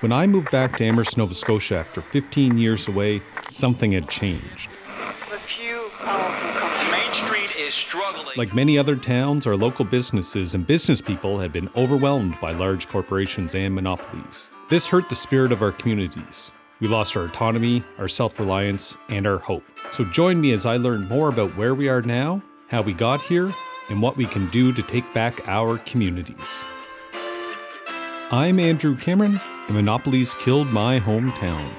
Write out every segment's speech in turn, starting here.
When I moved back to Amherst, Nova Scotia after 15 years away, something had changed. Main Street is struggling. Like many other towns, our local businesses and business people had been overwhelmed by large corporations and monopolies. This hurt the spirit of our communities. We lost our autonomy, our self reliance, and our hope. So join me as I learn more about where we are now, how we got here, and what we can do to take back our communities. I'm Andrew Cameron, and Monopolies killed my hometown.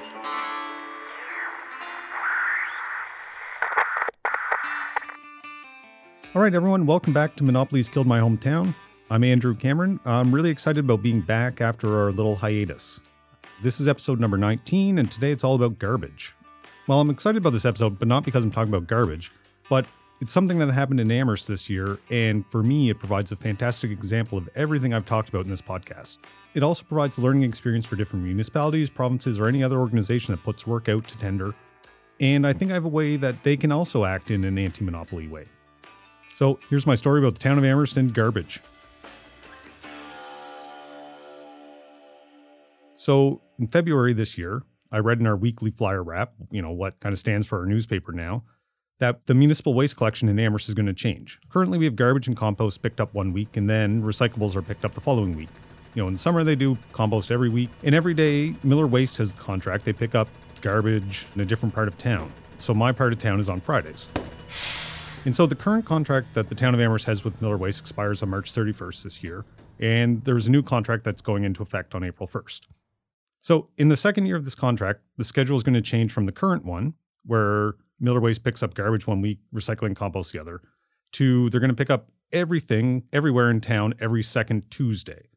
All right, everyone, welcome back to Monopolies Killed My Hometown. I'm Andrew Cameron. I'm really excited about being back after our little hiatus. This is episode number 19, and today it's all about garbage. Well, I'm excited about this episode, but not because I'm talking about garbage, but it's something that happened in Amherst this year, and for me, it provides a fantastic example of everything I've talked about in this podcast. It also provides learning experience for different municipalities, provinces, or any other organization that puts work out to tender. And I think I have a way that they can also act in an anti monopoly way. So here's my story about the town of Amherst and garbage. So in February this year, I read in our weekly flyer wrap, you know, what kind of stands for our newspaper now, that the municipal waste collection in Amherst is going to change. Currently, we have garbage and compost picked up one week, and then recyclables are picked up the following week. You know, in the summer they do compost every week, and every day Miller Waste has the contract. They pick up garbage in a different part of town. So my part of town is on Fridays. And so the current contract that the town of Amherst has with Miller Waste expires on March 31st this year, and there's a new contract that's going into effect on April 1st. So in the second year of this contract, the schedule is going to change from the current one, where Miller Waste picks up garbage one week, recycling compost the other, to they're going to pick up everything everywhere in town every second Tuesday.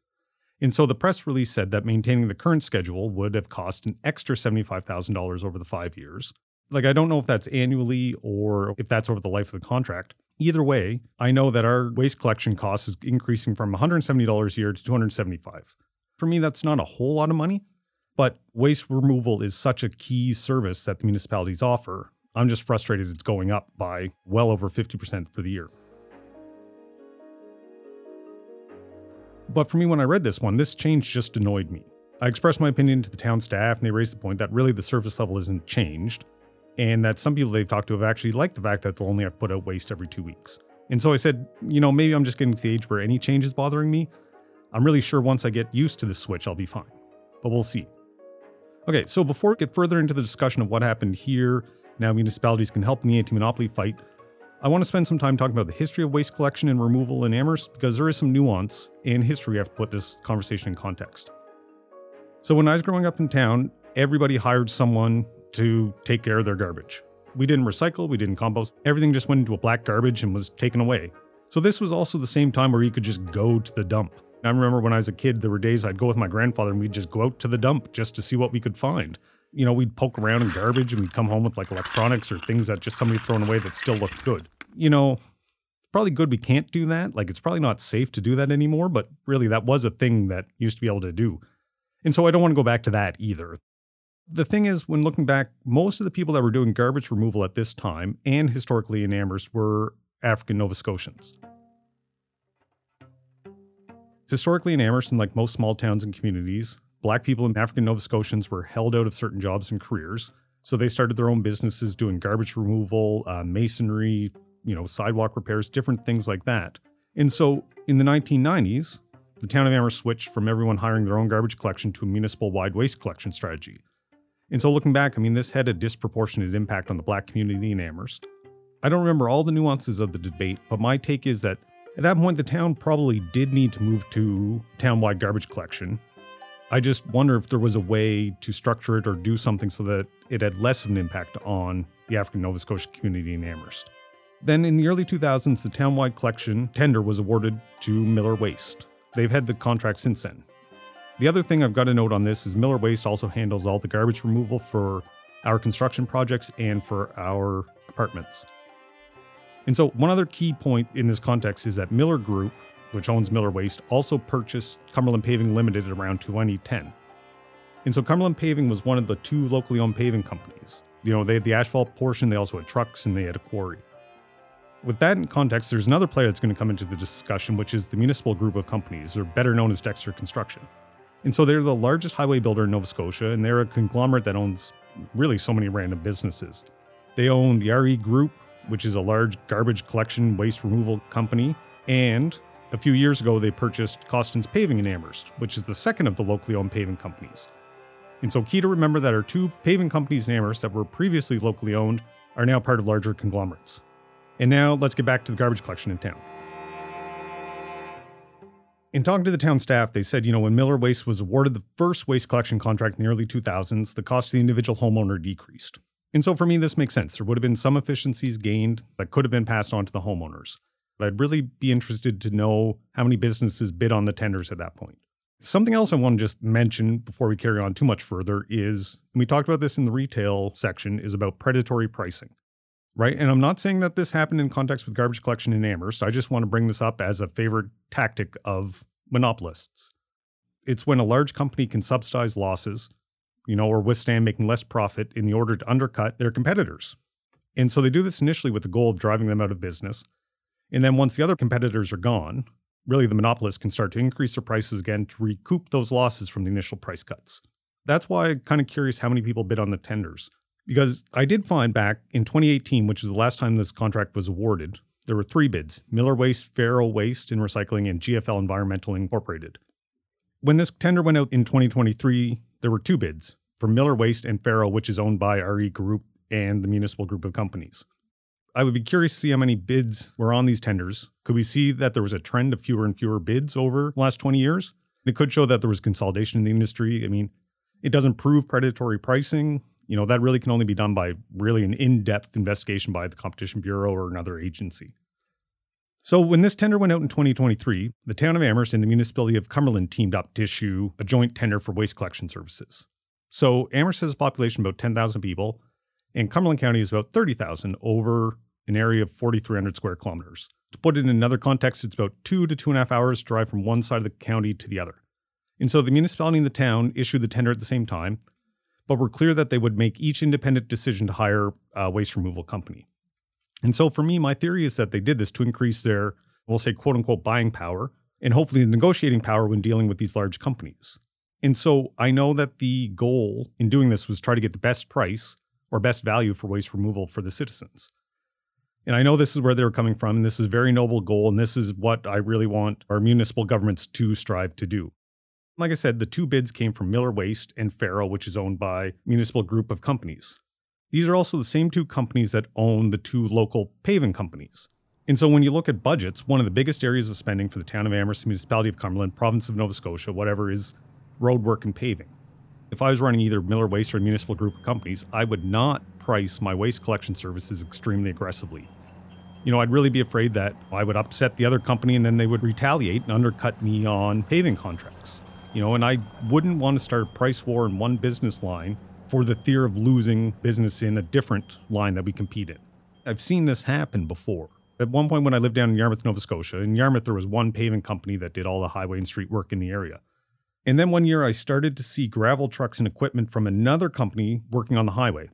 And so the press release said that maintaining the current schedule would have cost an extra $75,000 over the five years. Like, I don't know if that's annually or if that's over the life of the contract. Either way, I know that our waste collection cost is increasing from $170 a year to $275. For me, that's not a whole lot of money, but waste removal is such a key service that the municipalities offer. I'm just frustrated it's going up by well over 50% for the year. But for me, when I read this one, this change just annoyed me. I expressed my opinion to the town staff, and they raised the point that really the service level isn't changed, and that some people they've talked to have actually liked the fact that they'll only have to put out waste every two weeks. And so I said, you know, maybe I'm just getting to the age where any change is bothering me. I'm really sure once I get used to the switch, I'll be fine. But we'll see. Okay, so before we get further into the discussion of what happened here, now municipalities can help in the anti monopoly fight, I want to spend some time talking about the history of waste collection and removal in Amherst because there is some nuance and history I have to put this conversation in context. So, when I was growing up in town, everybody hired someone to take care of their garbage. We didn't recycle, we didn't compost, everything just went into a black garbage and was taken away. So, this was also the same time where you could just go to the dump. I remember when I was a kid, there were days I'd go with my grandfather and we'd just go out to the dump just to see what we could find you know, we'd poke around in garbage and we'd come home with like electronics or things that just somebody thrown away that still looked good. You know, probably good we can't do that. Like it's probably not safe to do that anymore, but really that was a thing that used to be able to do. And so I don't want to go back to that either. The thing is, when looking back, most of the people that were doing garbage removal at this time and historically in Amherst were African Nova Scotians. Historically in Amherst, and like most small towns and communities, Black people and African Nova Scotians were held out of certain jobs and careers. So they started their own businesses doing garbage removal, uh, masonry, you know, sidewalk repairs, different things like that. And so in the 1990s, the town of Amherst switched from everyone hiring their own garbage collection to a municipal wide waste collection strategy. And so looking back, I mean, this had a disproportionate impact on the black community in Amherst. I don't remember all the nuances of the debate, but my take is that at that point, the town probably did need to move to town-wide garbage collection, I just wonder if there was a way to structure it or do something so that it had less of an impact on the African Nova Scotia community in Amherst. Then in the early 2000s, the townwide collection tender was awarded to Miller Waste. They've had the contract since then. The other thing I've got to note on this is Miller Waste also handles all the garbage removal for our construction projects and for our apartments. And so, one other key point in this context is that Miller Group which owns Miller Waste, also purchased Cumberland Paving Limited around 2010. And so Cumberland Paving was one of the two locally owned paving companies. You know, they had the asphalt portion, they also had trucks, and they had a quarry. With that in context, there's another player that's going to come into the discussion, which is the municipal group of companies, or better known as Dexter Construction. And so they're the largest highway builder in Nova Scotia, and they're a conglomerate that owns really so many random businesses. They own the RE Group, which is a large garbage collection waste removal company, and a few years ago they purchased Costin's Paving in Amherst, which is the second of the locally owned paving companies. And so key to remember that our two paving companies in Amherst that were previously locally owned are now part of larger conglomerates. And now let's get back to the garbage collection in town. In talking to the town staff, they said, you know, when Miller Waste was awarded the first waste collection contract in the early 2000s, the cost to the individual homeowner decreased. And so for me, this makes sense. There would have been some efficiencies gained that could have been passed on to the homeowners. But I'd really be interested to know how many businesses bid on the tenders at that point. Something else I want to just mention before we carry on too much further is, and we talked about this in the retail section, is about predatory pricing, right? And I'm not saying that this happened in context with garbage collection in Amherst. I just want to bring this up as a favorite tactic of monopolists. It's when a large company can subsidize losses, you know, or withstand making less profit in the order to undercut their competitors. And so they do this initially with the goal of driving them out of business. And then once the other competitors are gone, really the monopolists can start to increase their prices again to recoup those losses from the initial price cuts. That's why I'm kind of curious how many people bid on the tenders. Because I did find back in 2018, which was the last time this contract was awarded, there were three bids Miller Waste, Fero Waste and Recycling, and GFL Environmental Incorporated. When this tender went out in 2023, there were two bids for Miller Waste and Fero, which is owned by RE Group and the municipal group of companies. I would be curious to see how many bids were on these tenders. Could we see that there was a trend of fewer and fewer bids over the last 20 years? It could show that there was consolidation in the industry. I mean, it doesn't prove predatory pricing. You know, that really can only be done by really an in depth investigation by the Competition Bureau or another agency. So, when this tender went out in 2023, the town of Amherst and the municipality of Cumberland teamed up to issue a joint tender for waste collection services. So, Amherst has a population of about 10,000 people, and Cumberland County is about 30,000 over an area of 4,300 square kilometers. To put it in another context, it's about two to two and a half hours drive from one side of the county to the other. And so the municipality and the town issued the tender at the same time, but were clear that they would make each independent decision to hire a waste removal company. And so for me, my theory is that they did this to increase their, we'll say, quote unquote, buying power and hopefully the negotiating power when dealing with these large companies. And so I know that the goal in doing this was try to get the best price or best value for waste removal for the citizens. And I know this is where they were coming from, and this is a very noble goal, and this is what I really want our municipal governments to strive to do. Like I said, the two bids came from Miller Waste and Fero, which is owned by municipal group of companies. These are also the same two companies that own the two local paving companies. And so when you look at budgets, one of the biggest areas of spending for the town of Amherst, municipality of Cumberland, province of Nova Scotia, whatever, is roadwork and paving. If I was running either Miller Waste or municipal group of companies, I would not price my waste collection services extremely aggressively. You know, I'd really be afraid that I would upset the other company and then they would retaliate and undercut me on paving contracts. You know, and I wouldn't want to start a price war in one business line for the fear of losing business in a different line that we compete in. I've seen this happen before. At one point, when I lived down in Yarmouth, Nova Scotia, in Yarmouth, there was one paving company that did all the highway and street work in the area. And then one year I started to see gravel trucks and equipment from another company working on the highway.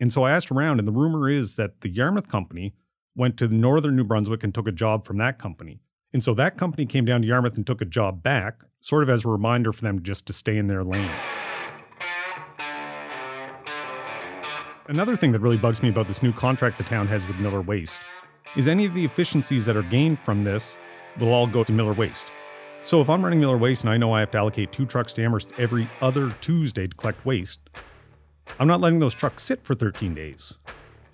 And so I asked around, and the rumor is that the Yarmouth company went to northern New Brunswick and took a job from that company. And so that company came down to Yarmouth and took a job back, sort of as a reminder for them just to stay in their lane. Another thing that really bugs me about this new contract the town has with Miller Waste is any of the efficiencies that are gained from this will all go to Miller Waste. So if I'm running Miller Waste and I know I have to allocate two trucks to Amherst every other Tuesday to collect waste, I'm not letting those trucks sit for 13 days.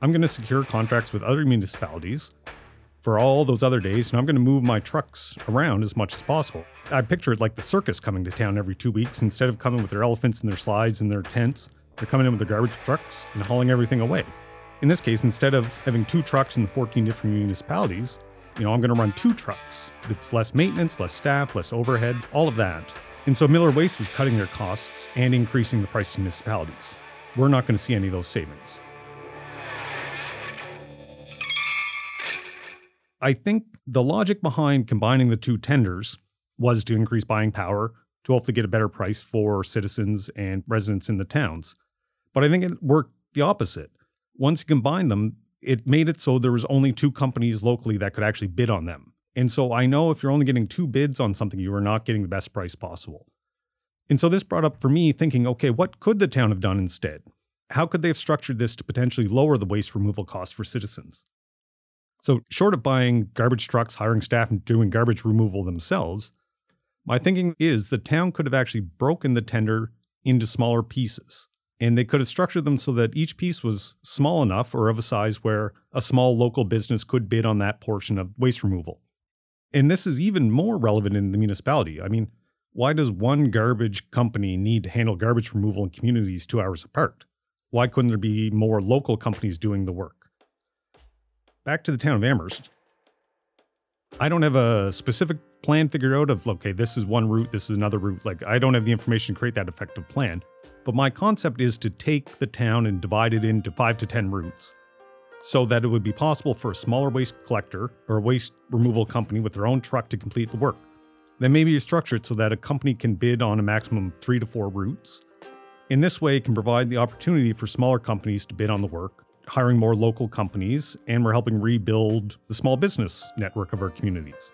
I'm going to secure contracts with other municipalities for all those other days, and I'm going to move my trucks around as much as possible. I picture it like the circus coming to town every two weeks. Instead of coming with their elephants and their slides and their tents, they're coming in with their garbage trucks and hauling everything away. In this case, instead of having two trucks in the 14 different municipalities, you know, I'm going to run two trucks. It's less maintenance, less staff, less overhead, all of that. And so Miller Waste is cutting their costs and increasing the price to municipalities. We're not going to see any of those savings. I think the logic behind combining the two tenders was to increase buying power to hopefully get a better price for citizens and residents in the towns. But I think it worked the opposite. Once you combine them, it made it so there was only two companies locally that could actually bid on them. And so I know if you're only getting two bids on something, you are not getting the best price possible. And so this brought up for me thinking, okay, what could the town have done instead? How could they have structured this to potentially lower the waste removal costs for citizens? So, short of buying garbage trucks, hiring staff, and doing garbage removal themselves, my thinking is the town could have actually broken the tender into smaller pieces. And they could have structured them so that each piece was small enough or of a size where a small local business could bid on that portion of waste removal. And this is even more relevant in the municipality. I mean, why does one garbage company need to handle garbage removal in communities two hours apart? Why couldn't there be more local companies doing the work? Back to the town of Amherst. I don't have a specific plan figured out of, okay, this is one route, this is another route. Like, I don't have the information to create that effective plan. But my concept is to take the town and divide it into five to 10 routes so that it would be possible for a smaller waste collector or a waste removal company with their own truck to complete the work. Then maybe you structure it so that a company can bid on a maximum three to four routes. In this way, it can provide the opportunity for smaller companies to bid on the work, hiring more local companies, and we're helping rebuild the small business network of our communities.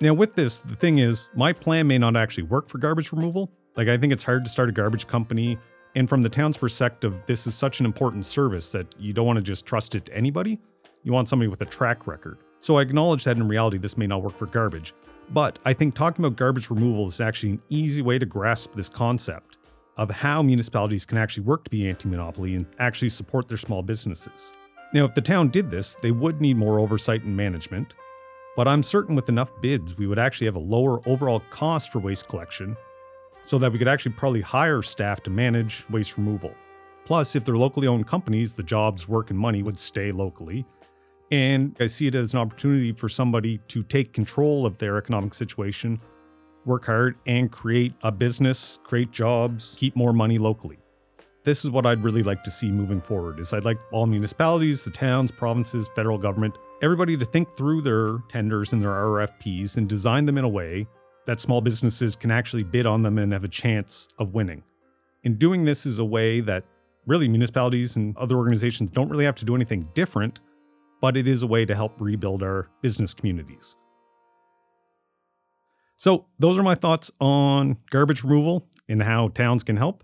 Now, with this, the thing is, my plan may not actually work for garbage removal. Like, I think it's hard to start a garbage company. And from the town's perspective, this is such an important service that you don't want to just trust it to anybody. You want somebody with a track record. So I acknowledge that in reality, this may not work for garbage. But I think talking about garbage removal is actually an easy way to grasp this concept of how municipalities can actually work to be anti monopoly and actually support their small businesses. Now, if the town did this, they would need more oversight and management, but I'm certain with enough bids, we would actually have a lower overall cost for waste collection so that we could actually probably hire staff to manage waste removal. Plus, if they're locally owned companies, the jobs, work, and money would stay locally. And I see it as an opportunity for somebody to take control of their economic situation, work hard, and create a business, create jobs, keep more money locally. This is what I'd really like to see moving forward is I'd like all municipalities, the towns, provinces, federal government, everybody to think through their tenders and their RFPs and design them in a way that small businesses can actually bid on them and have a chance of winning. In doing this is a way that really municipalities and other organizations don't really have to do anything different but it is a way to help rebuild our business communities. So, those are my thoughts on garbage removal and how towns can help.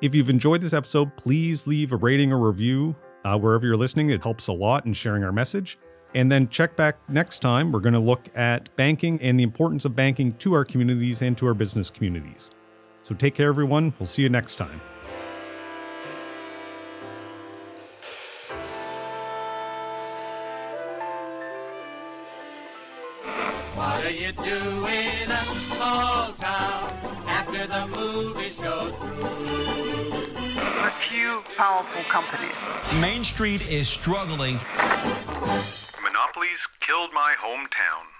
If you've enjoyed this episode, please leave a rating or review uh, wherever you're listening. It helps a lot in sharing our message. And then check back next time. We're going to look at banking and the importance of banking to our communities and to our business communities. So take care, everyone. We'll see you next time. What are you doing in small town after the movie show's through? A few powerful companies. Main Street is struggling. Monopolies killed my hometown.